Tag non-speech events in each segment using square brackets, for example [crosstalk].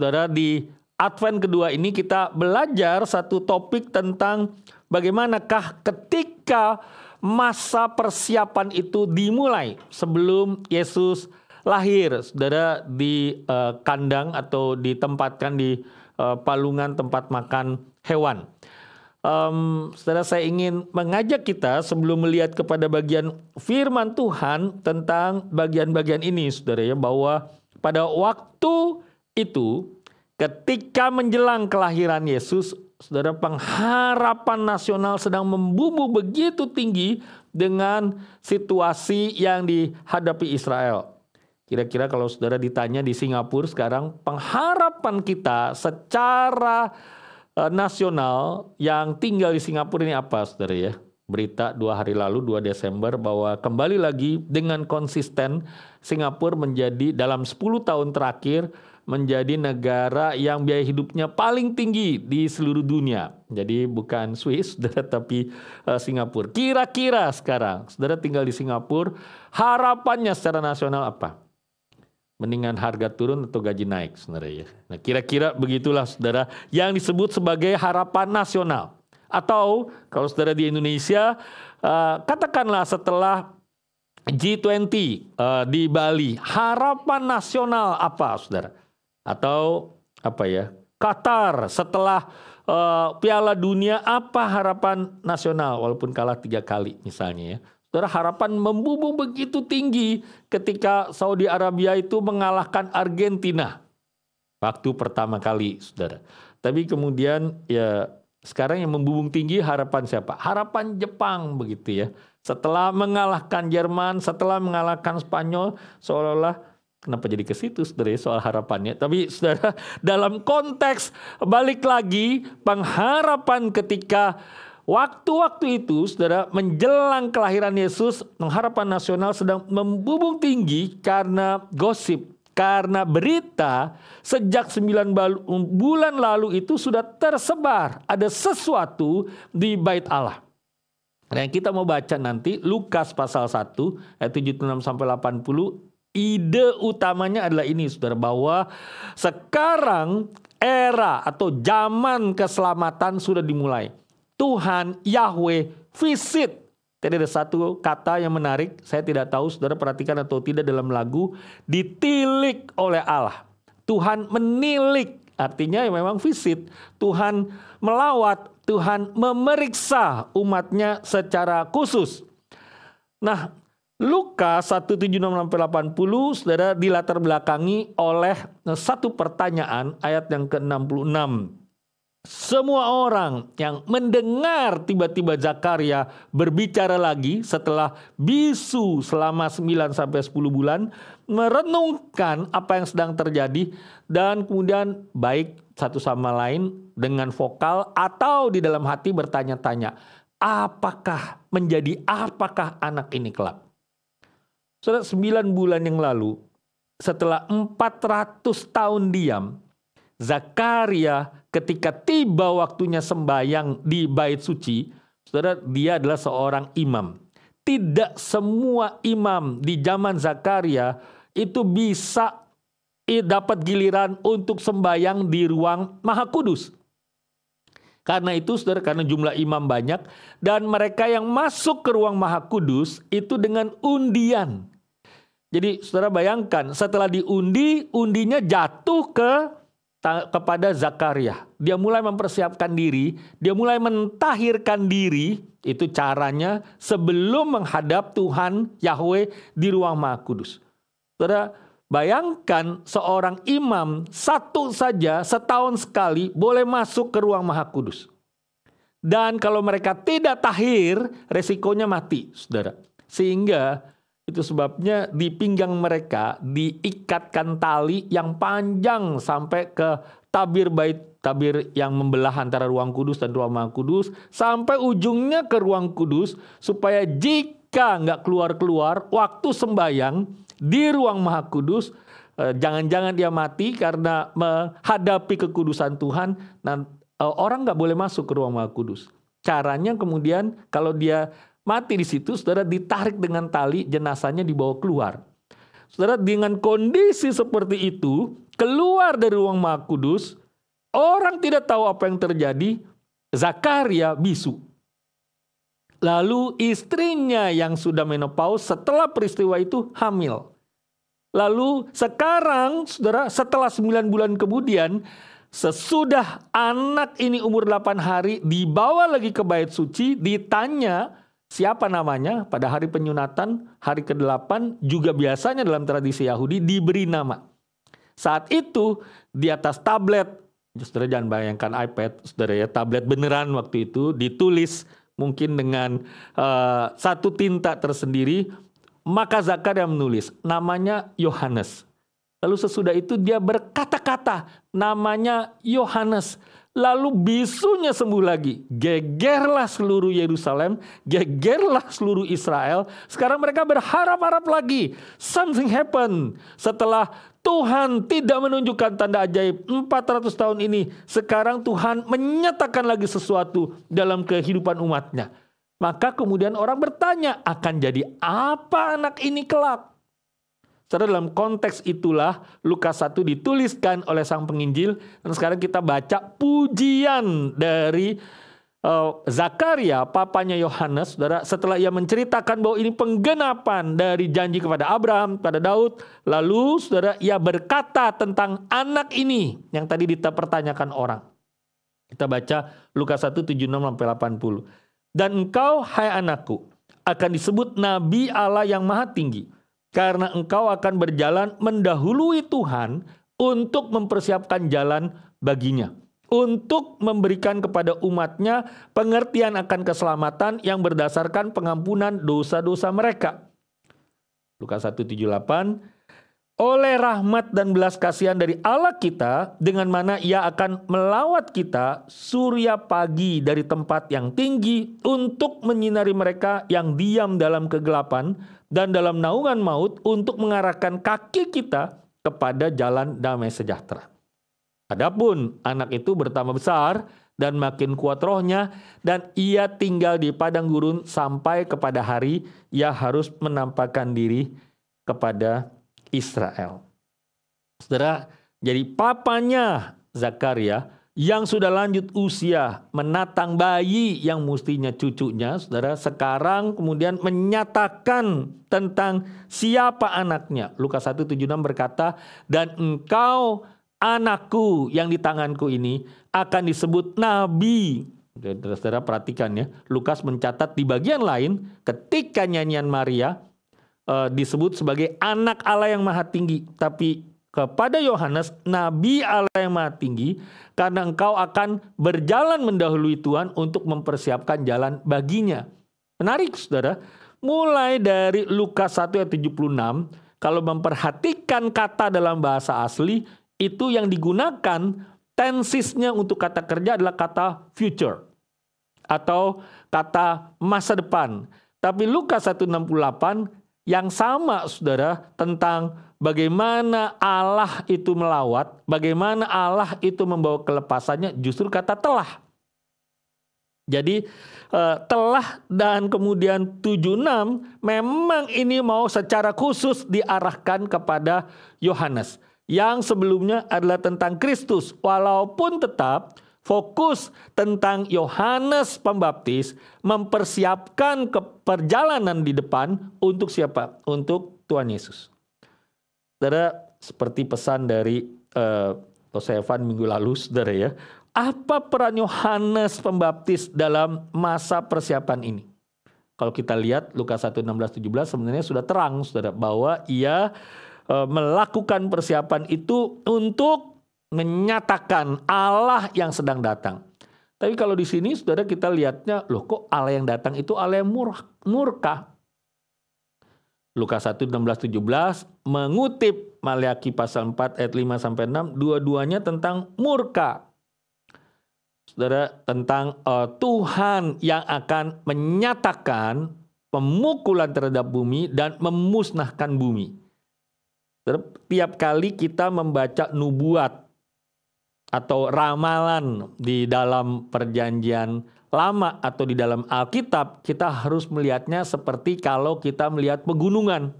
saudara di Advent kedua ini kita belajar satu topik tentang bagaimanakah ketika masa persiapan itu dimulai sebelum Yesus lahir, saudara di uh, kandang atau ditempatkan di uh, palungan tempat makan hewan. Um, saudara saya ingin mengajak kita sebelum melihat kepada bagian firman Tuhan tentang bagian-bagian ini, saudara ya, bahwa pada waktu itu ketika menjelang kelahiran Yesus, saudara pengharapan nasional sedang membubuh begitu tinggi dengan situasi yang dihadapi Israel. Kira-kira kalau saudara ditanya di Singapura sekarang pengharapan kita secara Eh, nasional yang tinggal di Singapura ini apa, saudara ya? Berita dua hari lalu, 2 Desember, bahwa kembali lagi dengan konsisten Singapura menjadi dalam 10 tahun terakhir menjadi negara yang biaya hidupnya paling tinggi di seluruh dunia. Jadi bukan Swiss, [laughs] saudara, tapi uh, Singapura. Kira-kira sekarang, saudara tinggal di Singapura, harapannya secara nasional apa? mendingan harga turun atau gaji naik sebenarnya ya. Nah, kira-kira begitulah Saudara yang disebut sebagai harapan nasional. Atau kalau Saudara di Indonesia uh, katakanlah setelah G20 uh, di Bali, harapan nasional apa Saudara? Atau apa ya? Qatar setelah uh, Piala Dunia apa harapan nasional walaupun kalah tiga kali misalnya ya. Saudara harapan membubung begitu tinggi ketika Saudi Arabia itu mengalahkan Argentina. Waktu pertama kali, saudara. Tapi kemudian ya sekarang yang membubung tinggi harapan siapa? Harapan Jepang begitu ya. Setelah mengalahkan Jerman, setelah mengalahkan Spanyol, seolah-olah kenapa jadi ke situ saudara soal harapannya. Tapi saudara [laughs] dalam konteks balik lagi pengharapan ketika Waktu-waktu itu, saudara, menjelang kelahiran Yesus, pengharapan nasional sedang membubung tinggi karena gosip, karena berita sejak sembilan bulan lalu itu sudah tersebar. Ada sesuatu di bait Allah. Dan kita mau baca nanti Lukas pasal 1 ayat 76 sampai 80 ide utamanya adalah ini Saudara bahwa sekarang era atau zaman keselamatan sudah dimulai. Tuhan Yahweh visit. Tadi ada satu kata yang menarik, saya tidak tahu saudara perhatikan atau tidak dalam lagu, ditilik oleh Allah. Tuhan menilik, artinya ya memang visit. Tuhan melawat, Tuhan memeriksa umatnya secara khusus. Nah, Lukas 176-80 saudara dilatar belakangi oleh satu pertanyaan ayat yang ke-66 semua orang yang mendengar tiba-tiba Zakaria berbicara lagi setelah bisu selama 9 sampai 10 bulan merenungkan apa yang sedang terjadi dan kemudian baik satu sama lain dengan vokal atau di dalam hati bertanya-tanya apakah menjadi apakah anak ini kelak. Sudah 9 bulan yang lalu setelah 400 tahun diam Zakaria ketika tiba waktunya sembahyang di bait suci, saudara dia adalah seorang imam. Tidak semua imam di zaman Zakaria itu bisa dapat giliran untuk sembahyang di ruang Maha Kudus. Karena itu saudara, karena jumlah imam banyak dan mereka yang masuk ke ruang Maha Kudus itu dengan undian. Jadi saudara bayangkan setelah diundi, undinya jatuh ke kepada Zakaria. Dia mulai mempersiapkan diri, dia mulai mentahirkan diri, itu caranya sebelum menghadap Tuhan Yahweh di ruang Maha Kudus. Saudara, bayangkan seorang imam satu saja setahun sekali boleh masuk ke ruang Maha Kudus. Dan kalau mereka tidak tahir, resikonya mati, saudara. Sehingga itu sebabnya di pinggang mereka diikatkan tali yang panjang sampai ke tabir bait tabir yang membelah antara ruang kudus dan ruang maha kudus sampai ujungnya ke ruang kudus supaya jika nggak keluar-keluar waktu sembayang di ruang maha kudus eh, jangan-jangan dia mati karena menghadapi kekudusan Tuhan eh, orang nggak boleh masuk ke ruang maha kudus caranya kemudian kalau dia mati di situ, saudara ditarik dengan tali, jenazahnya dibawa keluar. Saudara dengan kondisi seperti itu, keluar dari ruang Maha Kudus, orang tidak tahu apa yang terjadi, Zakaria bisu. Lalu istrinya yang sudah menopause setelah peristiwa itu hamil. Lalu sekarang saudara setelah 9 bulan kemudian sesudah anak ini umur 8 hari dibawa lagi ke bait suci ditanya siapa namanya pada hari penyunatan hari ke-8 juga biasanya dalam tradisi Yahudi diberi nama. Saat itu di atas tablet Saudara jangan bayangkan iPad, saudara ya tablet beneran waktu itu ditulis mungkin dengan uh, satu tinta tersendiri, maka Zakaria menulis namanya Yohanes. Lalu sesudah itu dia berkata-kata namanya Yohanes. Lalu bisunya sembuh lagi. Gegerlah seluruh Yerusalem, gegerlah seluruh Israel. Sekarang mereka berharap-harap lagi. Something happen. Setelah Tuhan tidak menunjukkan tanda ajaib 400 tahun ini. Sekarang Tuhan menyatakan lagi sesuatu dalam kehidupan umatnya. Maka kemudian orang bertanya, akan jadi apa anak ini kelak? Secara dalam konteks itulah Lukas 1 dituliskan oleh sang penginjil. Dan sekarang kita baca pujian dari uh, Zakaria, papanya Yohanes, saudara, setelah ia menceritakan bahwa ini penggenapan dari janji kepada Abraham, pada Daud, lalu saudara, ia berkata tentang anak ini yang tadi kita pertanyakan orang. Kita baca Lukas 1, 76 sampai 80. Dan engkau, hai anakku, akan disebut Nabi Allah yang maha tinggi. Karena engkau akan berjalan mendahului Tuhan untuk mempersiapkan jalan baginya untuk memberikan kepada umatnya pengertian akan keselamatan yang berdasarkan pengampunan dosa-dosa mereka. Lukas 178 oleh rahmat dan belas kasihan dari Allah kita dengan mana ia akan melawat kita surya pagi dari tempat yang tinggi untuk menyinari mereka yang diam dalam kegelapan dan dalam naungan maut untuk mengarahkan kaki kita kepada jalan damai sejahtera. Adapun anak itu bertambah besar dan makin kuat rohnya dan ia tinggal di padang gurun sampai kepada hari ia harus menampakkan diri kepada Israel. Saudara, jadi papanya Zakaria yang sudah lanjut usia menatang bayi yang mestinya cucunya, saudara, sekarang kemudian menyatakan tentang siapa anaknya. Lukas 1:76 berkata, "Dan engkau anakku yang di tanganku ini akan disebut nabi. Saudara perhatikan ya, Lukas mencatat di bagian lain ketika nyanyian Maria uh, disebut sebagai anak Allah yang maha tinggi. Tapi kepada Yohanes, nabi Allah yang maha tinggi, karena engkau akan berjalan mendahului Tuhan untuk mempersiapkan jalan baginya. Menarik saudara, mulai dari Lukas 1 ayat 76, kalau memperhatikan kata dalam bahasa asli, itu yang digunakan tensisnya untuk kata kerja adalah kata future atau kata masa depan. Tapi Lukas 168 yang sama Saudara tentang bagaimana Allah itu melawat, bagaimana Allah itu membawa kelepasannya justru kata telah. Jadi eh, telah dan kemudian 76 memang ini mau secara khusus diarahkan kepada Yohanes yang sebelumnya adalah tentang Kristus, walaupun tetap fokus tentang Yohanes Pembaptis mempersiapkan ke perjalanan di depan untuk siapa? Untuk Tuhan Yesus. Saudara, seperti pesan dari uh, Evan minggu lalu, saudara ya. Apa peran Yohanes Pembaptis dalam masa persiapan ini? Kalau kita lihat Lukas 1, 16, 17 sebenarnya sudah terang saudara bahwa ia Eh, melakukan persiapan itu untuk menyatakan Allah yang sedang datang. Tapi kalau di sini saudara kita lihatnya, loh kok Allah yang datang itu Allah yang murka. Lukas 1, 16, 17 mengutip Maliaki pasal 4 ayat 5 sampai 6 dua-duanya tentang murka. Saudara tentang uh, Tuhan yang akan menyatakan pemukulan terhadap bumi dan memusnahkan bumi. Tiap kali kita membaca nubuat atau ramalan di dalam perjanjian lama atau di dalam Alkitab, kita harus melihatnya seperti kalau kita melihat pegunungan.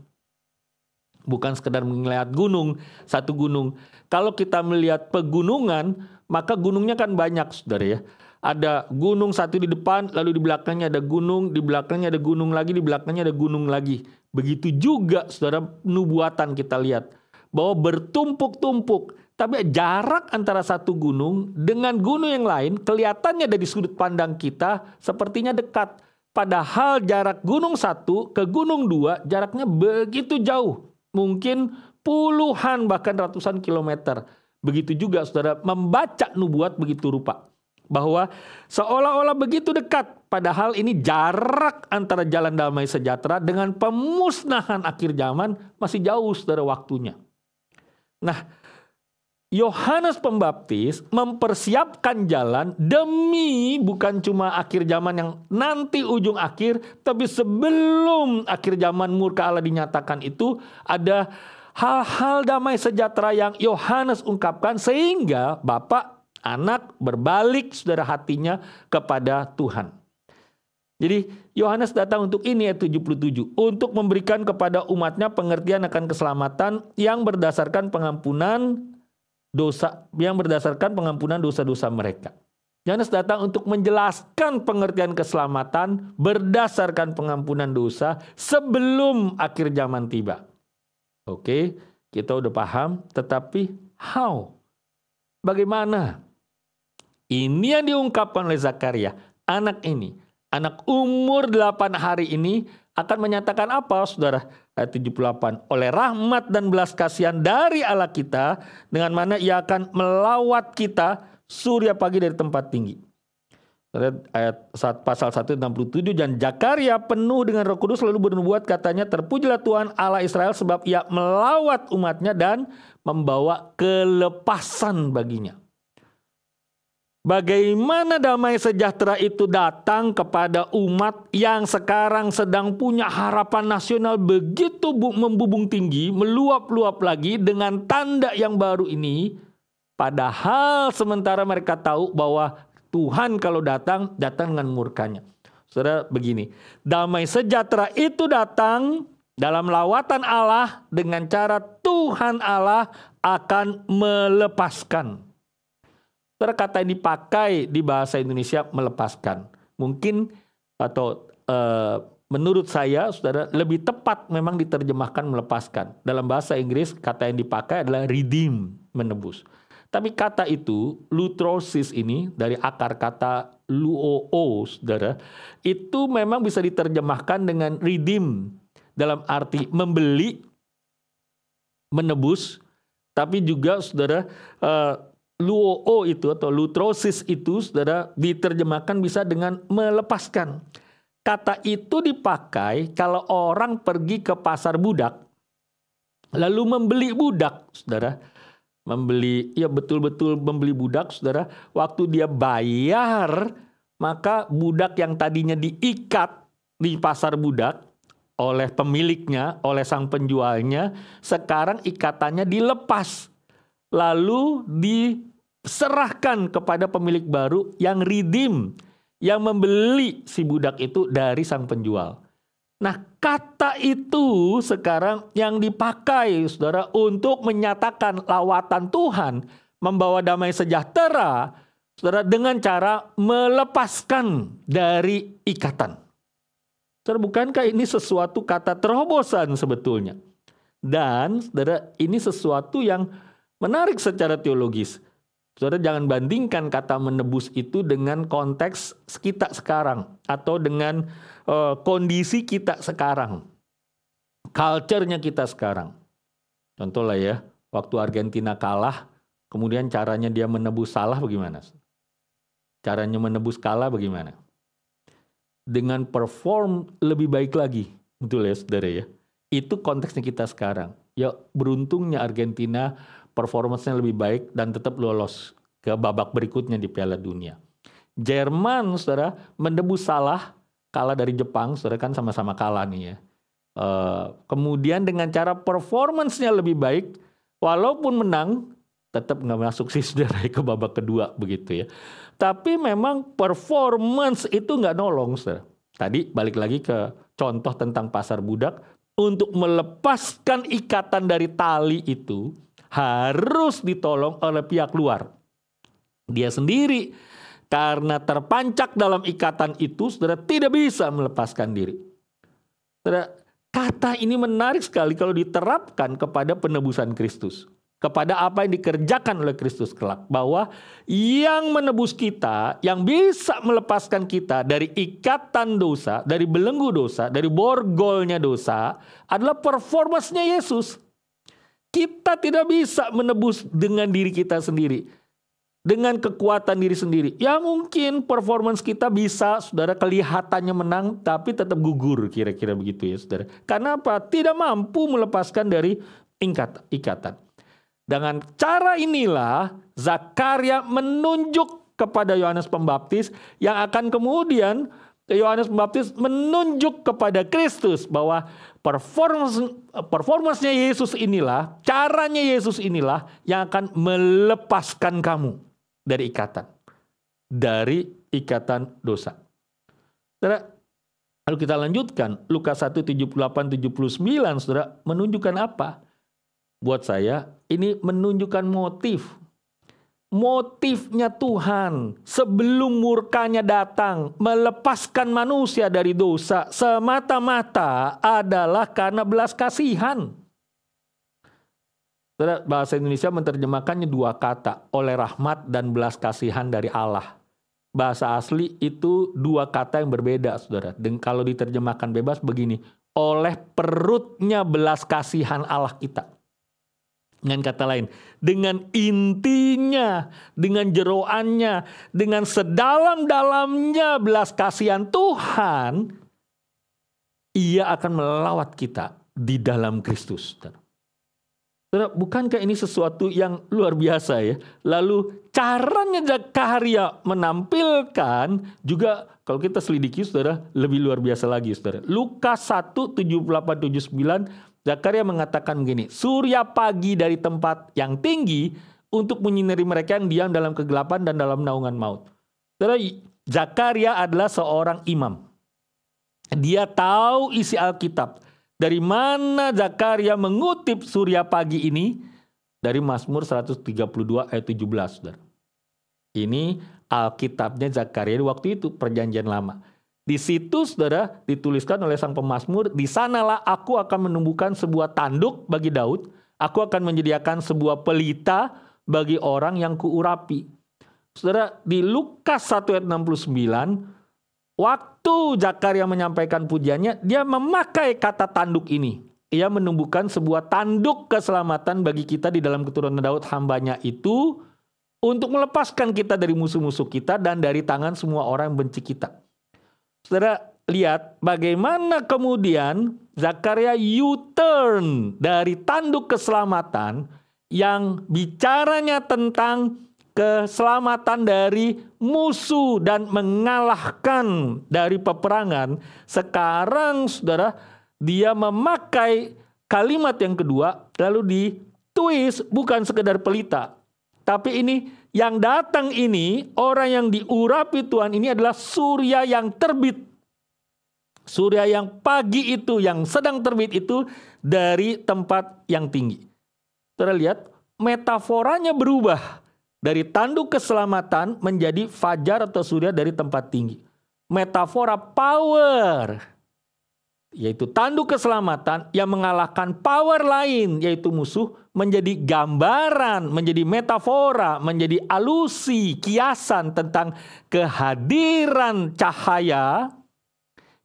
Bukan sekedar melihat gunung, satu gunung. Kalau kita melihat pegunungan, maka gunungnya kan banyak, saudara ya. Ada gunung satu di depan, lalu di belakangnya ada gunung, di belakangnya ada gunung lagi, di belakangnya ada gunung lagi. Begitu juga, saudara, nubuatan kita lihat. Bahwa bertumpuk-tumpuk. Tapi jarak antara satu gunung dengan gunung yang lain kelihatannya dari sudut pandang kita sepertinya dekat. Padahal jarak gunung satu ke gunung dua jaraknya begitu jauh. Mungkin puluhan bahkan ratusan kilometer. Begitu juga saudara membaca nubuat begitu rupa. Bahwa seolah-olah begitu dekat. Padahal ini jarak antara jalan damai sejahtera dengan pemusnahan akhir zaman masih jauh saudara waktunya. Nah Yohanes Pembaptis mempersiapkan jalan demi bukan cuma akhir zaman yang nanti ujung akhir, tapi sebelum akhir zaman murka Allah dinyatakan itu ada hal-hal damai sejahtera yang Yohanes ungkapkan sehingga Bapak anak berbalik saudara hatinya kepada Tuhan. Jadi Yohanes datang untuk ini ayat 77 untuk memberikan kepada umatnya pengertian akan keselamatan yang berdasarkan pengampunan dosa yang berdasarkan pengampunan dosa-dosa mereka. Yohanes datang untuk menjelaskan pengertian keselamatan berdasarkan pengampunan dosa sebelum akhir zaman tiba. Oke, kita udah paham, tetapi how? Bagaimana? Ini yang diungkapkan oleh Zakaria, anak ini, anak umur 8 hari ini akan menyatakan apa saudara? Ayat 78. Oleh rahmat dan belas kasihan dari Allah kita dengan mana ia akan melawat kita surya pagi dari tempat tinggi. Ayat pasal 167 dan Jakaria penuh dengan Roh Kudus lalu bernubuat katanya terpujilah Tuhan Allah Israel sebab ia melawat umatnya dan membawa kelepasan baginya. Bagaimana damai sejahtera itu datang kepada umat yang sekarang sedang punya harapan nasional begitu membubung tinggi, meluap-luap lagi dengan tanda yang baru ini. Padahal sementara mereka tahu bahwa Tuhan kalau datang, datang dengan murkanya. Saudara begini, damai sejahtera itu datang dalam lawatan Allah dengan cara Tuhan Allah akan melepaskan Saudara kata yang dipakai di bahasa Indonesia melepaskan. Mungkin atau e, menurut saya saudara lebih tepat memang diterjemahkan melepaskan. Dalam bahasa Inggris kata yang dipakai adalah redeem, menebus. Tapi kata itu, lutrosis ini dari akar kata luoo, saudara, itu memang bisa diterjemahkan dengan redeem dalam arti membeli, menebus, tapi juga saudara uh, luoo itu atau lutrosis itu saudara diterjemahkan bisa dengan melepaskan. Kata itu dipakai kalau orang pergi ke pasar budak lalu membeli budak, saudara. Membeli ya betul-betul membeli budak, saudara. Waktu dia bayar, maka budak yang tadinya diikat di pasar budak oleh pemiliknya, oleh sang penjualnya, sekarang ikatannya dilepas lalu di serahkan kepada pemilik baru yang redeem, yang membeli si budak itu dari sang penjual. Nah, kata itu sekarang yang dipakai Saudara untuk menyatakan lawatan Tuhan membawa damai sejahtera Saudara dengan cara melepaskan dari ikatan. Saudara, bukankah ini sesuatu kata terobosan sebetulnya? Dan Saudara, ini sesuatu yang menarik secara teologis. Saudara jangan bandingkan kata menebus itu dengan konteks kita sekarang atau dengan uh, kondisi kita sekarang. Culture-nya kita sekarang. Contoh lah ya, waktu Argentina kalah, kemudian caranya dia menebus salah bagaimana? Caranya menebus kalah bagaimana? Dengan perform lebih baik lagi. Betul ya saudara ya? Itu konteksnya kita sekarang. Ya beruntungnya Argentina performanya lebih baik dan tetap lolos ke babak berikutnya di Piala Dunia. Jerman, saudara, mendebus salah kalah dari Jepang, saudara kan sama-sama kalah nih ya. Uh, kemudian dengan cara performancenya lebih baik, walaupun menang, tetap nggak masuk sih [laughs] saudara ke babak kedua begitu ya. Tapi memang performance itu nggak nolong, saudara. Tadi balik lagi ke contoh tentang pasar budak, untuk melepaskan ikatan dari tali itu harus ditolong oleh pihak luar. Dia sendiri karena terpancak dalam ikatan itu saudara tidak bisa melepaskan diri. Saudara, kata ini menarik sekali kalau diterapkan kepada penebusan Kristus kepada apa yang dikerjakan oleh Kristus kelak bahwa yang menebus kita yang bisa melepaskan kita dari ikatan dosa dari belenggu dosa dari borgolnya dosa adalah performasnya Yesus kita tidak bisa menebus dengan diri kita sendiri. Dengan kekuatan diri sendiri. Ya mungkin performance kita bisa saudara kelihatannya menang tapi tetap gugur kira-kira begitu ya saudara. Karena apa? Tidak mampu melepaskan dari ikatan. Dengan cara inilah Zakaria menunjuk kepada Yohanes Pembaptis yang akan kemudian Yohanes Pembaptis menunjuk kepada Kristus bahwa performance performansnya Yesus inilah, caranya Yesus inilah yang akan melepaskan kamu dari ikatan. Dari ikatan dosa. Saudara, lalu kita lanjutkan Lukas 1 78 79 Saudara menunjukkan apa? buat saya ini menunjukkan motif. Motifnya Tuhan sebelum murkanya datang melepaskan manusia dari dosa semata-mata adalah karena belas kasihan. Bahasa Indonesia menerjemahkannya dua kata, oleh rahmat dan belas kasihan dari Allah. Bahasa asli itu dua kata yang berbeda, saudara. Dan kalau diterjemahkan bebas begini, oleh perutnya belas kasihan Allah kita. Dengan kata lain, dengan intinya, dengan jeroannya, dengan sedalam-dalamnya belas kasihan Tuhan, ia akan melawat kita di dalam Kristus. bukankah ini sesuatu yang luar biasa ya? Lalu caranya Zakaria menampilkan juga kalau kita selidiki saudara lebih luar biasa lagi saudara. Lukas 1, 78, 79 Zakaria mengatakan begini, surya pagi dari tempat yang tinggi untuk menyinari mereka yang diam dalam kegelapan dan dalam naungan maut. Saudara, Zakaria adalah seorang imam. Dia tahu isi Alkitab. Dari mana Zakaria mengutip surya pagi ini? Dari Mazmur 132 ayat 17. Saudara. Ini Alkitabnya Zakaria waktu itu perjanjian lama. Di situ saudara dituliskan oleh sang pemazmur, di sanalah aku akan menumbuhkan sebuah tanduk bagi Daud, aku akan menyediakan sebuah pelita bagi orang yang kuurapi. Saudara, di Lukas 1 ayat 69, waktu Zakaria menyampaikan pujiannya, dia memakai kata tanduk ini. Ia menumbuhkan sebuah tanduk keselamatan bagi kita di dalam keturunan Daud hambanya itu untuk melepaskan kita dari musuh-musuh kita dan dari tangan semua orang yang benci kita. Saudara lihat bagaimana kemudian Zakaria U-turn dari tanduk keselamatan yang bicaranya tentang keselamatan dari musuh dan mengalahkan dari peperangan. Sekarang saudara dia memakai kalimat yang kedua lalu ditwist bukan sekedar pelita. Tapi ini yang datang ini, orang yang diurapi Tuhan ini adalah surya yang terbit. Surya yang pagi itu, yang sedang terbit itu dari tempat yang tinggi. Saudara lihat, metaforanya berubah. Dari tanduk keselamatan menjadi fajar atau surya dari tempat tinggi. Metafora power yaitu tanduk keselamatan yang mengalahkan power lain yaitu musuh menjadi gambaran, menjadi metafora, menjadi alusi, kiasan tentang kehadiran cahaya.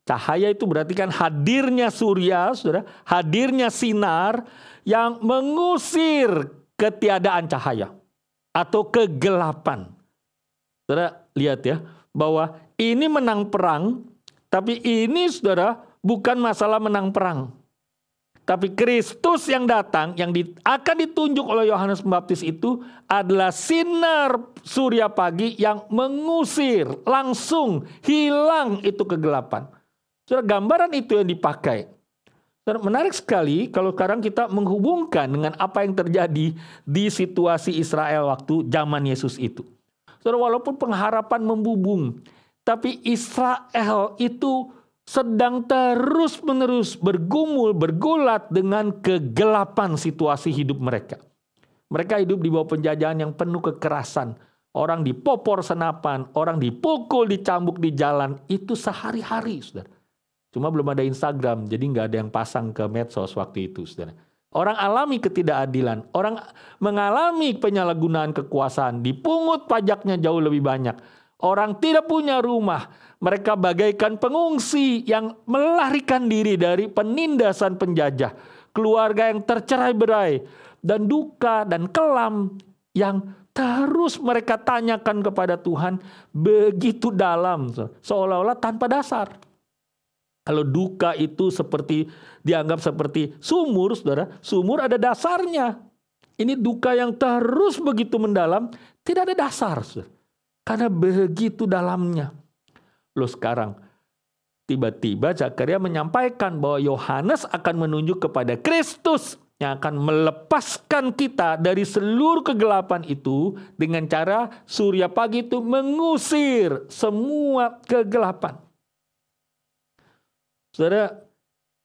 Cahaya itu berarti kan hadirnya surya, Saudara, hadirnya sinar yang mengusir ketiadaan cahaya atau kegelapan. Saudara, lihat ya bahwa ini menang perang, tapi ini Saudara bukan masalah menang perang. Tapi Kristus yang datang, yang di, akan ditunjuk oleh Yohanes Pembaptis itu adalah sinar surya pagi yang mengusir, langsung hilang itu kegelapan. Gambaran itu yang dipakai. Menarik sekali kalau sekarang kita menghubungkan dengan apa yang terjadi di situasi Israel waktu zaman Yesus itu. Saudara, walaupun pengharapan membubung, tapi Israel itu sedang terus-menerus bergumul, bergulat dengan kegelapan situasi hidup mereka. Mereka hidup di bawah penjajahan yang penuh kekerasan. Orang dipopor senapan, orang dipukul, dicambuk di jalan. Itu sehari-hari, saudara. Cuma belum ada Instagram, jadi nggak ada yang pasang ke medsos waktu itu, saudara. Orang alami ketidakadilan, orang mengalami penyalahgunaan kekuasaan, dipungut pajaknya jauh lebih banyak. Orang tidak punya rumah, mereka bagaikan pengungsi yang melarikan diri dari penindasan penjajah. Keluarga yang tercerai berai dan duka dan kelam yang terus mereka tanyakan kepada Tuhan begitu dalam, seolah-olah tanpa dasar. Kalau duka itu seperti dianggap seperti sumur, saudara, sumur ada dasarnya. Ini duka yang terus begitu mendalam, tidak ada dasar. Saudara. Karena begitu dalamnya. Loh sekarang, tiba-tiba Zakaria menyampaikan bahwa Yohanes akan menunjuk kepada Kristus yang akan melepaskan kita dari seluruh kegelapan itu dengan cara surya pagi itu mengusir semua kegelapan. Saudara,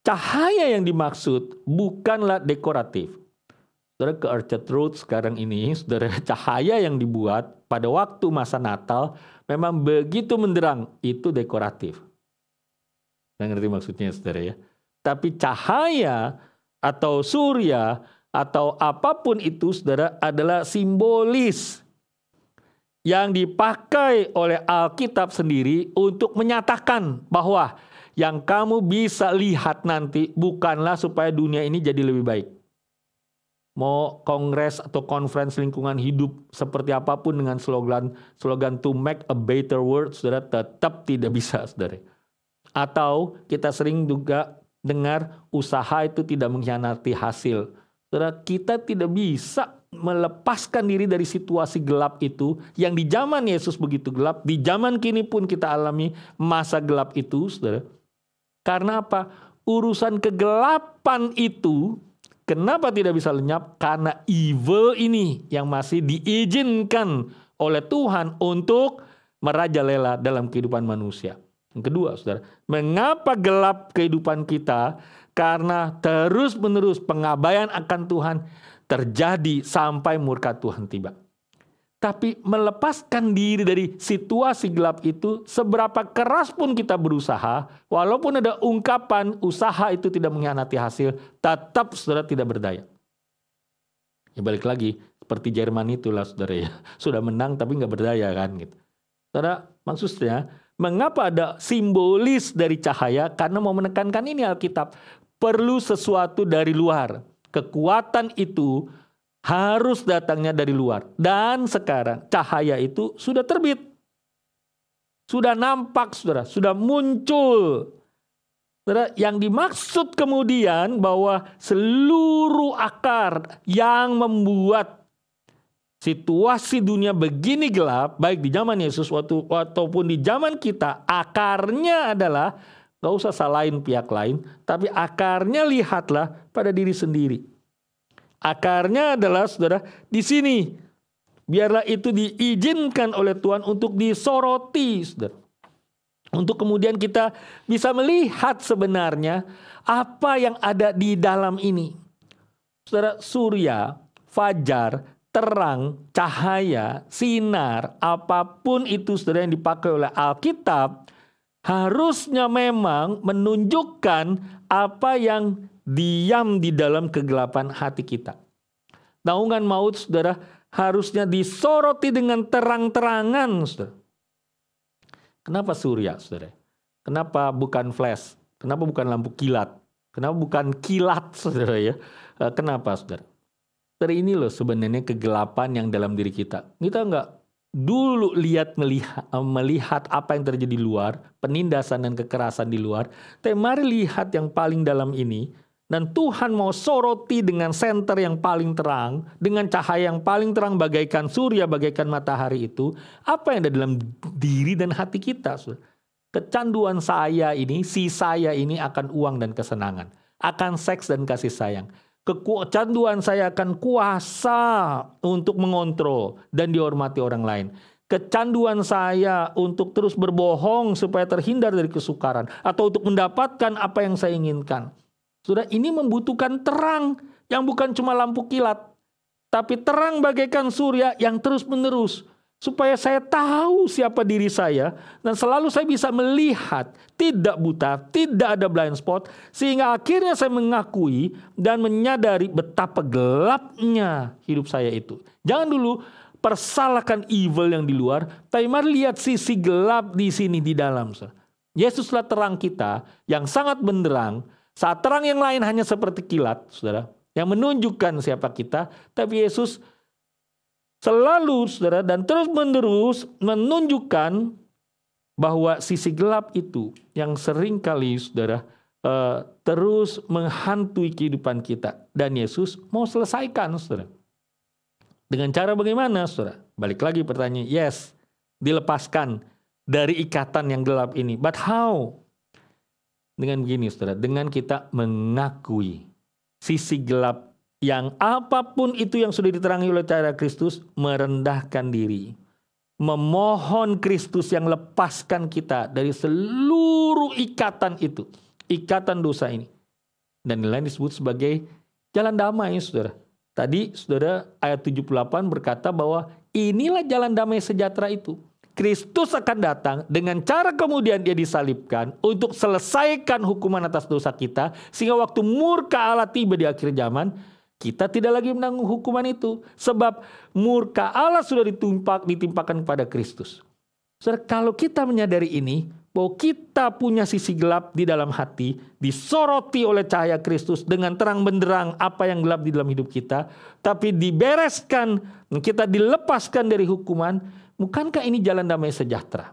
cahaya yang dimaksud bukanlah dekoratif. Saudara ke Orchard Road sekarang ini, saudara [laughs] cahaya yang dibuat pada waktu masa Natal memang begitu menderang, itu dekoratif. Saya ngerti maksudnya saudara ya. Tapi cahaya atau surya atau apa pun itu saudara adalah simbolis yang dipakai oleh Alkitab sendiri untuk menyatakan bahwa yang kamu bisa lihat nanti bukanlah supaya dunia ini jadi lebih baik. Mau kongres atau conference lingkungan hidup seperti apa pun dengan slogan slogan to make a better world, saudara tetap tidak bisa, saudara. Atau kita sering juga dengar usaha itu tidak mengkhianati hasil. Saudara, kita tidak bisa melepaskan diri dari situasi gelap itu yang di zaman Yesus begitu gelap, di zaman kini pun kita alami masa gelap itu, saudara karena apa? Urusan kegelapan itu kenapa tidak bisa lenyap? Karena evil ini yang masih diizinkan oleh Tuhan untuk merajalela dalam kehidupan manusia. Yang kedua, saudara, mengapa gelap kehidupan kita? Karena terus-menerus pengabaian akan Tuhan terjadi sampai murka Tuhan tiba. Tapi melepaskan diri dari situasi gelap itu, seberapa keras pun kita berusaha, walaupun ada ungkapan usaha itu tidak mengkhianati hasil, tetap saudara tidak berdaya. Ya balik lagi, seperti Jerman itulah saudara ya. [laughs] Sudah menang tapi nggak berdaya kan gitu. Saudara, maksudnya mengapa ada simbolis dari cahaya? Karena mau menekankan ini Alkitab. Perlu sesuatu dari luar. Kekuatan itu harus datangnya dari luar. Dan sekarang cahaya itu sudah terbit. Sudah nampak, saudara. Sudah muncul. Saudara, yang dimaksud kemudian bahwa seluruh akar yang membuat situasi dunia begini gelap, baik di zaman Yesus waktu ataupun di zaman kita, akarnya adalah gak usah salahin pihak lain, tapi akarnya lihatlah pada diri sendiri. Akarnya adalah saudara di sini. Biarlah itu diizinkan oleh Tuhan untuk disoroti, saudara. Untuk kemudian kita bisa melihat sebenarnya apa yang ada di dalam ini. Saudara, surya, fajar, terang, cahaya, sinar, apa pun itu saudara yang dipakai oleh Alkitab, harusnya memang menunjukkan apa yang diam di dalam kegelapan hati kita. Naungan maut, saudara, harusnya disoroti dengan terang-terangan, saudara. Kenapa surya, saudara? Kenapa bukan flash? Kenapa bukan lampu kilat? Kenapa bukan kilat, [laughs] saudara ya? Eh, kenapa, saudara? Saudara ini loh sebenarnya kegelapan yang dalam diri kita. Kita nggak dulu lihat melihat, eh, melihat apa yang terjadi di luar, penindasan dan kekerasan di luar. Tapi mari lihat yang paling dalam ini, dan Tuhan mau soroti dengan senter yang paling terang, dengan cahaya yang paling terang bagaikan surya, bagaikan matahari itu, apa yang ada dalam diri dan hati kita. Kecanduan saya ini, si saya ini akan uang dan kesenangan, akan seks dan kasih sayang. Kecanduan saya akan kuasa untuk mengontrol dan dihormati orang lain. kecanduan saya untuk terus berbohong supaya terhindar dari kesukaran atau untuk mendapatkan apa yang saya inginkan. Sudah ini membutuhkan terang yang bukan cuma lampu kilat, tapi terang bagaikan surya yang terus-menerus supaya saya tahu siapa diri saya dan selalu saya bisa melihat tidak buta, tidak ada blind spot sehingga akhirnya saya mengakui dan menyadari betapa gelapnya hidup saya itu. Jangan dulu persalahkan evil yang di luar, tapi mari lihat sisi gelap di sini di dalam. Yesuslah terang kita yang sangat benderang saat terang yang lain hanya seperti kilat, Saudara, yang menunjukkan siapa kita, tapi Yesus selalu saudara dan terus menerus menunjukkan bahwa sisi gelap itu yang sering kali saudara uh, terus menghantui kehidupan kita. Dan Yesus mau selesaikan saudara. Dengan cara bagaimana saudara? Balik lagi pertanyaan yes dilepaskan dari ikatan yang gelap ini. But how dengan begini saudara dengan kita mengakui sisi gelap yang apa pun itu yang sudah diterangi oleh cara Kristus merendahkan diri. Memohon Kristus yang lepaskan kita dari seluruh ikatan itu. Ikatan dosa ini. Dan lain disebut sebagai jalan damai saudara. Tadi saudara ayat 78 berkata bahwa inilah jalan damai sejahtera itu. Kristus akan datang dengan cara kemudian dia disalibkan untuk selesaikan hukuman atas dosa kita. Sehingga waktu murka Allah tiba di akhir zaman, kita tidak lagi menanggung hukuman itu. Sebab murka Allah sudah ditumpak, ditimpakan kepada Kristus. Saudara, kalau kita menyadari ini, bahwa kita punya sisi gelap di dalam hati, disoroti oleh cahaya Kristus dengan terang benderang apa yang gelap di dalam hidup kita, tapi dibereskan, kita dilepaskan dari hukuman, bukankah ini jalan damai sejahtera?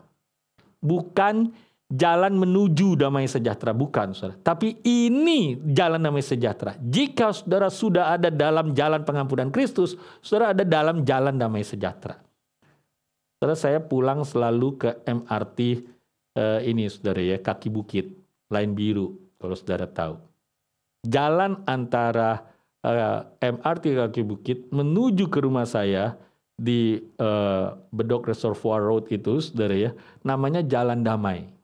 Bukan jalan menuju damai sejahtera bukan saudara. Tapi ini jalan damai sejahtera. Jika saudara sudah ada dalam jalan pengampunan Kristus saudara ada dalam jalan damai sejahtera. Saudara saya pulang selalu ke MRT eh, ini saudara ya kaki bukit lain biru kalau saudara tahu. Jalan antara eh, MRT kaki bukit menuju ke rumah saya di eh, Bedok Reservoir Road itu saudara ya namanya jalan damai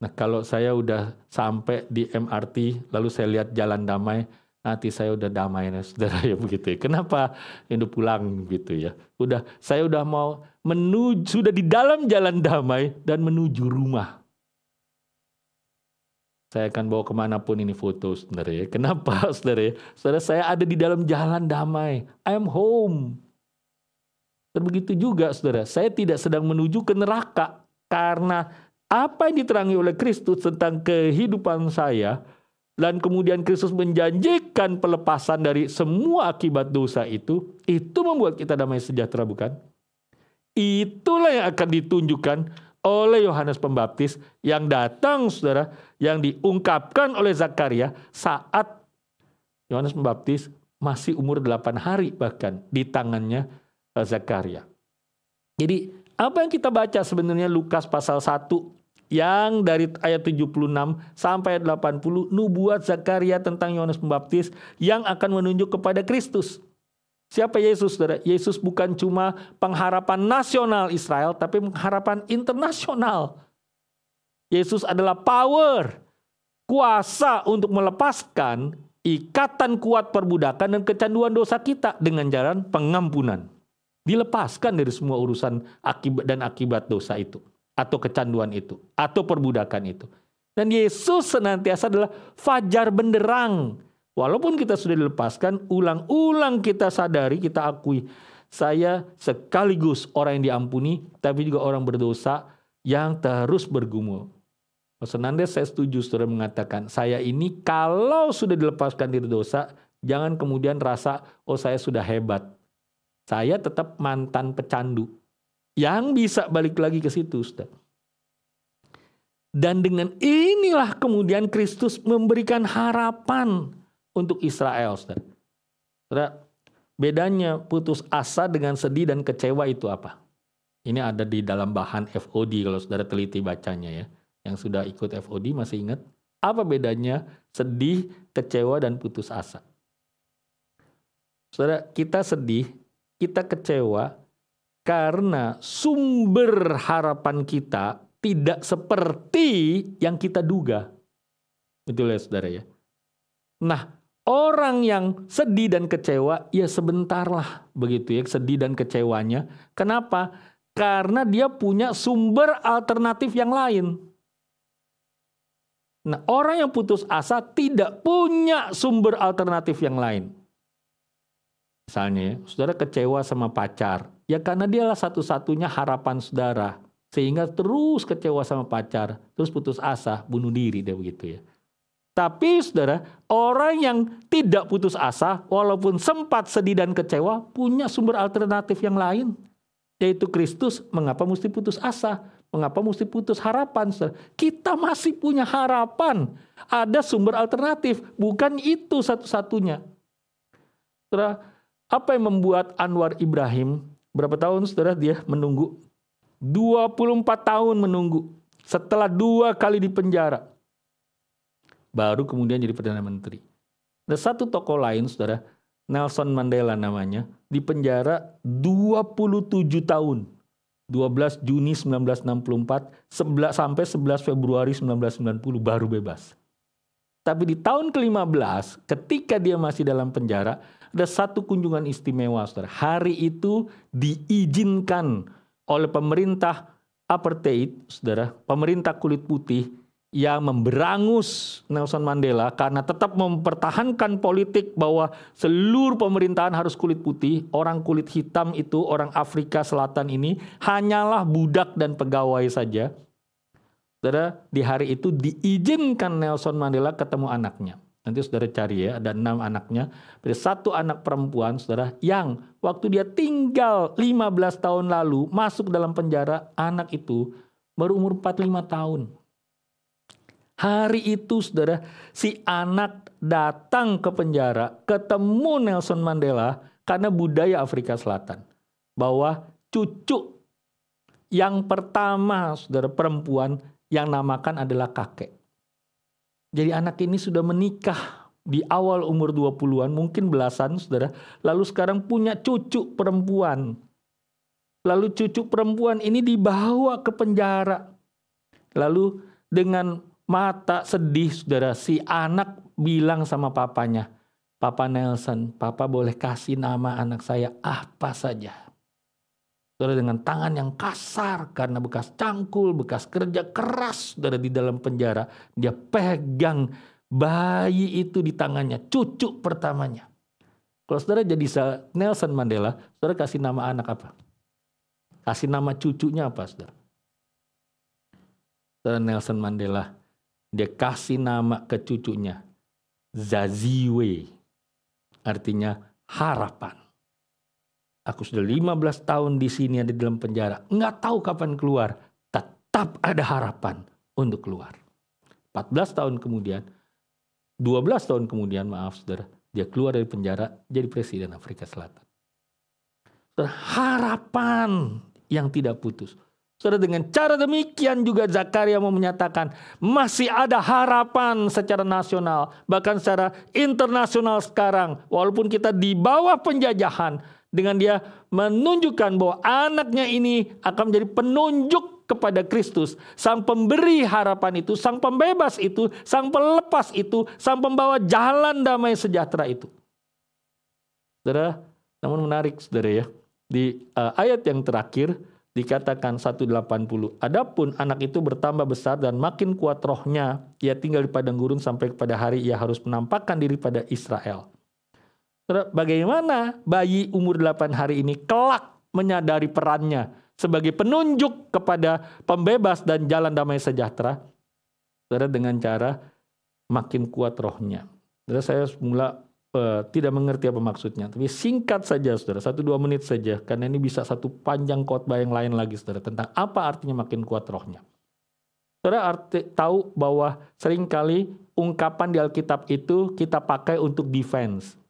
Nah kalau saya udah sampai di MRT, lalu saya lihat jalan damai, nanti saya udah damai ya saudara [laughs] ya begitu ya. Kenapa Indo pulang gitu ya. Udah saya udah mau menuju sudah di dalam jalan damai dan menuju rumah. Saya akan bawa ke mana pun ini foto saudara ya. Kenapa [laughs] saudara ya? Saudara saya ada di dalam jalan damai. I am home. Dan begitu juga saudara, saya tidak sedang menuju ke neraka karena apa yang diterangi oleh Kristus tentang kehidupan saya dan kemudian Kristus menjanjikan pelepasan dari semua akibat dosa itu, itu membuat kita damai sejahtera bukan? Itulah yang akan ditunjukkan oleh Yohanes Pembaptis yang datang saudara, yang diungkapkan oleh Zakaria saat Yohanes Pembaptis masih umur 8 hari bahkan di tangannya Zakaria. Jadi apa yang kita baca sebenarnya Lukas pasal 1 yang dari ayat 76 sampai ayat 80 nubuat Zakaria tentang Yohanes Pembaptis yang akan menunjuk kepada Kristus. Siapa Yesus, Saudara? Yesus bukan cuma pengharapan nasional Israel, tapi pengharapan internasional. Yesus adalah power, kuasa untuk melepaskan ikatan kuat perbudakan dan kecanduan dosa kita dengan jalan pengampunan. Dilepaskan dari semua urusan akibat dan akibat dosa itu atau kecanduan itu atau perbudakan itu. Dan Yesus senantiasa adalah fajar benderang. Walaupun kita sudah dilepaskan, ulang-ulang kita sadari, kita akui. Saya sekaligus orang yang diampuni, tapi juga orang berdosa yang terus bergumul. Senantiasa saya setuju saudara mengatakan, saya ini kalau sudah dilepaskan dari dosa, jangan kemudian rasa, oh saya sudah hebat. Saya tetap mantan pecandu yang bisa balik lagi ke situ, Ustaz. Dan dengan inilah kemudian Kristus memberikan harapan untuk Israel, Ustaz. Saudara, bedanya putus asa dengan sedih dan kecewa itu apa? Ini ada di dalam bahan FOD kalau saudara teliti bacanya ya. Yang sudah ikut FOD masih ingat? Apa bedanya sedih, kecewa, dan putus asa? Saudara, kita sedih, kita kecewa Karena sumber harapan kita tidak seperti yang kita duga. Betul ya saudara ya. Nah orang yang sedih dan kecewa ya sebentar lah begitu ya sedih dan kecewanya. Kenapa? Karena dia punya sumber alternatif yang lain. Nah, orang yang putus asa tidak punya sumber alternatif yang lain. Misalnya, ya, saudara kecewa sama pacar, ya karena dialah satu-satunya harapan saudara, sehingga terus kecewa sama pacar, terus putus asa, bunuh diri dia begitu ya. Tapi saudara, orang yang tidak putus asa, walaupun sempat sedih dan kecewa, punya sumber alternatif yang lain, yaitu Kristus. Mengapa mesti putus asa? Mengapa mesti putus harapan? Kita masih punya harapan. Ada sumber alternatif, bukan itu satu-satunya. Saudara, apa yang membuat Anwar Ibrahim berapa tahun saudara dia menunggu? 24 tahun menunggu. Setelah dua kali di penjara. Baru kemudian jadi Perdana Menteri. Ada satu tokoh lain saudara, Nelson Mandela namanya, di penjara 27 tahun 12 Juni 1964 11, sampai 11 Februari 1990 baru bebas. Tapi di tahun ke-15 ketika dia masih dalam penjara ada satu kunjungan istimewa saudara. Hari itu diizinkan oleh pemerintah apartheid saudara, pemerintah kulit putih yang memberangus Nelson Mandela karena tetap mempertahankan politik bahwa seluruh pemerintahan harus kulit putih, orang kulit hitam itu, orang Afrika Selatan ini hanyalah budak dan pegawai saja. Saudara, di hari itu diizinkan Nelson Mandela ketemu anaknya. Nanti saudara cari ya, ada enam anaknya. Ada satu anak perempuan, saudara, yang waktu dia tinggal 15 tahun lalu masuk dalam penjara, anak itu berumur 45 tahun. Hari itu saudara, si anak datang ke penjara, ketemu Nelson Mandela karena budaya Afrika Selatan. Bahwa cucu yang pertama saudara perempuan yang namakan adalah kakek. Jadi anak ini sudah menikah di awal umur 20-an, mungkin belasan saudara. Lalu sekarang punya cucu perempuan. Lalu cucu perempuan ini dibawa ke penjara. Lalu dengan mata sedih saudara si anak bilang sama papanya Papa Nelson Papa boleh kasih nama anak saya apa saja saudara dengan tangan yang kasar karena bekas cangkul bekas kerja keras saudara di dalam penjara dia pegang bayi itu di tangannya cucu pertamanya kalau saudara jadi Nelson Mandela saudara kasih nama anak apa kasih nama cucunya apa saudara saudara Nelson Mandela dia kasih nama ke cucunya. Zaziwe. Artinya harapan. Aku sudah 15 tahun di sini ada di dalam penjara. Nggak tahu kapan keluar. Tetap ada harapan untuk keluar. 14 tahun kemudian, 12 tahun kemudian, maaf saudara, dia keluar dari penjara jadi presiden Afrika Selatan. Harapan yang tidak putus. Saudara dengan cara demikian juga Zakaria mau menyatakan masih ada harapan secara nasional bahkan secara internasional sekarang walaupun kita di bawah penjajahan dengan dia menunjukkan bahwa anaknya ini akan menjadi penunjuk kepada Kristus, sang pemberi harapan itu, sang pembebas itu, sang pelepas itu, sang pembawa jalan damai sejahtera itu. Saudara, namun menarik saudara ya, di uh, ayat yang terakhir dikatakan 180. Adapun anak itu bertambah besar dan makin kuat rohnya, ia tinggal di padang gurun sampai kepada hari ia harus menampakkan diri pada Israel. Bagaimana bayi umur 8 hari ini kelak menyadari perannya sebagai penunjuk kepada pembebas dan jalan damai sejahtera? Saudara dengan cara makin kuat rohnya. Saudara saya mula uh, tidak mengerti apa maksudnya. Tapi singkat saja saudara, satu dua menit saja. Karena ini bisa satu panjang khotbah yang lain lagi saudara. Tentang apa artinya makin kuat rohnya. Saudara arti, tahu bahwa sering kali ungkapan di Alkitab itu kita pakai untuk defense.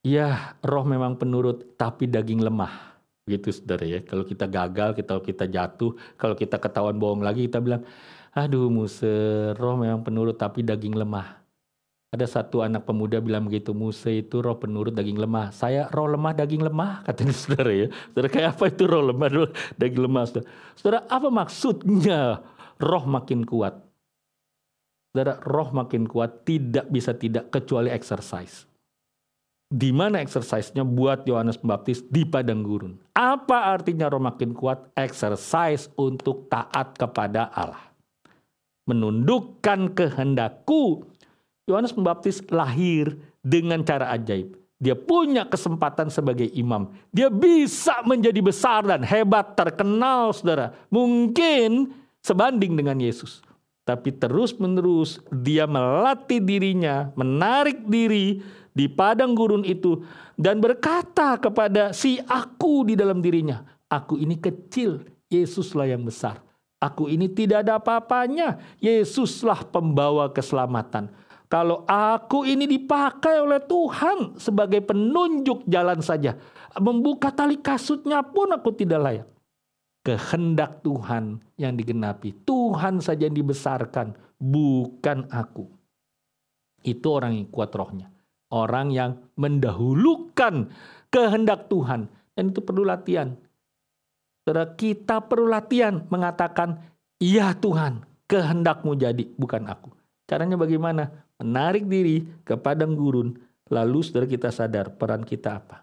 Ya, roh memang penurut, tapi daging lemah. Gitu saudara ya. Kalau kita gagal, kita kita jatuh, kalau kita ketahuan bohong lagi, kita bilang, aduh muser, roh memang penurut tapi daging lemah. Ada satu anak pemuda bilang begitu, Musa itu roh penurut daging lemah. Saya roh lemah daging lemah, [laughs] katanya saudara ya. Saudara kayak apa itu roh lemah daging lemah? Saudara, saudara apa maksudnya roh makin kuat? Saudara, roh makin kuat tidak bisa tidak kecuali exercise. Di mana exercise-nya buat Yohanes Pembaptis di padang gurun. Apa artinya roh makin kuat? Exercise untuk taat kepada Allah. Menundukkan kehendakku Yohanes Pembaptis lahir dengan cara ajaib. Dia punya kesempatan sebagai imam. Dia bisa menjadi besar dan hebat, terkenal saudara. Mungkin sebanding dengan Yesus. Tapi terus-menerus dia melatih dirinya, menarik diri di padang gurun itu. Dan berkata kepada si aku di dalam dirinya. Aku ini kecil, Yesuslah yang besar. Aku ini tidak ada apa-apanya, Yesuslah pembawa keselamatan. Kalau aku ini dipakai oleh Tuhan sebagai penunjuk jalan saja. Membuka tali kasutnya pun aku tidak layak. Kehendak Tuhan yang digenapi. Tuhan saja yang dibesarkan. Bukan aku. Itu orang yang kuat rohnya. Orang yang mendahulukan kehendak Tuhan. Dan itu perlu latihan. Saudara, kita perlu latihan mengatakan, iya Tuhan, kehendakmu jadi, bukan aku. Caranya bagaimana? menarik diri ke padang gurun, lalu saudara kita sadar peran kita apa?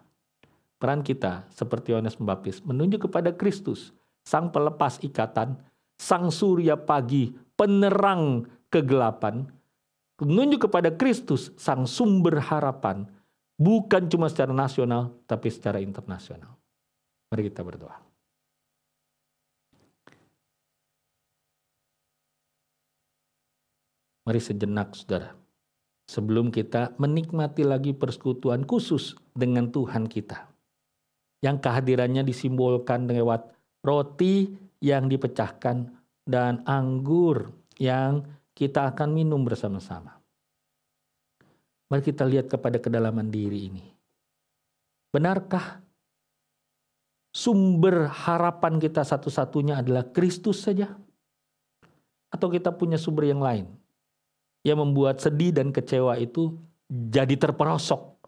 Peran kita seperti Yohanes Pembaptis menunjuk kepada Kristus, sang pelepas ikatan, sang surya pagi, penerang kegelapan, menunjuk kepada Kristus, sang sumber harapan, bukan cuma secara nasional, tapi secara internasional. Mari kita berdoa. Mari sejenak saudara sebelum kita menikmati lagi persekutuan khusus dengan Tuhan kita. Yang kehadirannya disimbolkan lewat roti yang dipecahkan dan anggur yang kita akan minum bersama-sama. Mari kita lihat kepada kedalaman diri ini. Benarkah sumber harapan kita satu-satunya adalah Kristus saja? Atau kita punya sumber yang lain? yang membuat sedih dan kecewa itu jadi terperosok.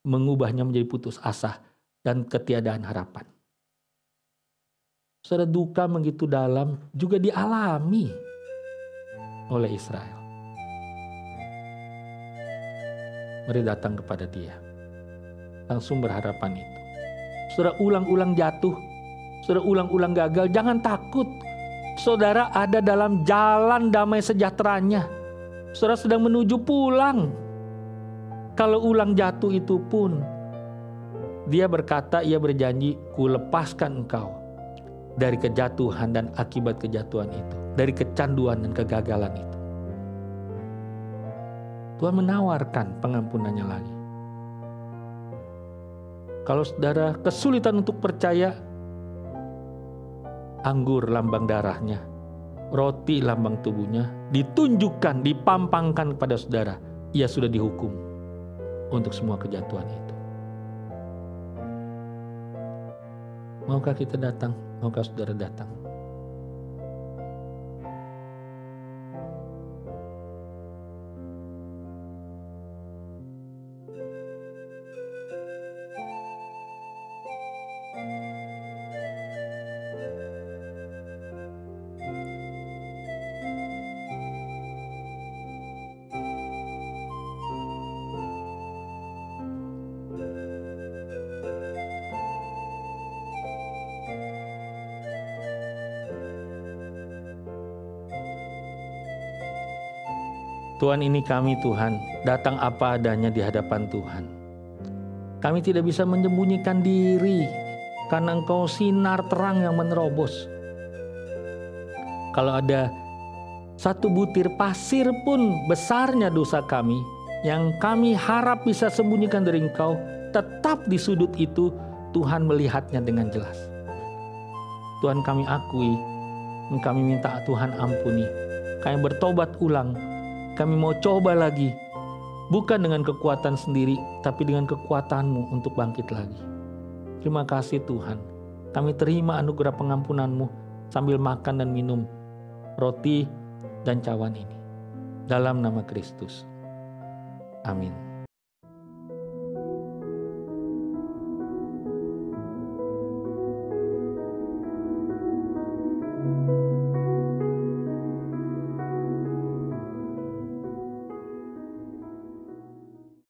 Mengubahnya menjadi putus asa dan ketiadaan harapan. Saudara duka begitu dalam juga dialami oleh Israel. Mari datang kepada dia. Langsung berharapan itu. Saudara ulang-ulang jatuh. Saudara ulang-ulang gagal. Jangan takut. Saudara ada dalam jalan damai sejahteranya Saudara sedang menuju pulang. Kalau ulang jatuh itu pun, dia berkata, ia berjanji, ku lepaskan engkau dari kejatuhan dan akibat kejatuhan itu. Dari kecanduan dan kegagalan itu. Tuhan menawarkan pengampunannya lagi. Kalau saudara kesulitan untuk percaya, anggur lambang darahnya roti lambang tubuhnya ditunjukkan, dipampangkan kepada saudara. Ia sudah dihukum untuk semua kejatuhan itu. Maukah kita datang? Maukah saudara datang? Tuhan ini kami Tuhan, datang apa adanya di hadapan Tuhan. Kami tidak bisa menyembunyikan diri karena Engkau sinar terang yang menerobos. Kalau ada satu butir pasir pun besarnya dosa kami yang kami harap bisa sembunyikan dari Engkau, tetap di sudut itu Tuhan melihatnya dengan jelas. Tuhan kami akui, kami minta Tuhan ampuni. Kami bertobat ulang kami mau coba lagi. Bukan dengan kekuatan sendiri, tapi dengan kekuatanmu untuk bangkit lagi. Terima kasih Tuhan. Kami terima anugerah pengampunanmu sambil makan dan minum roti dan cawan ini. Dalam nama Kristus. Amin.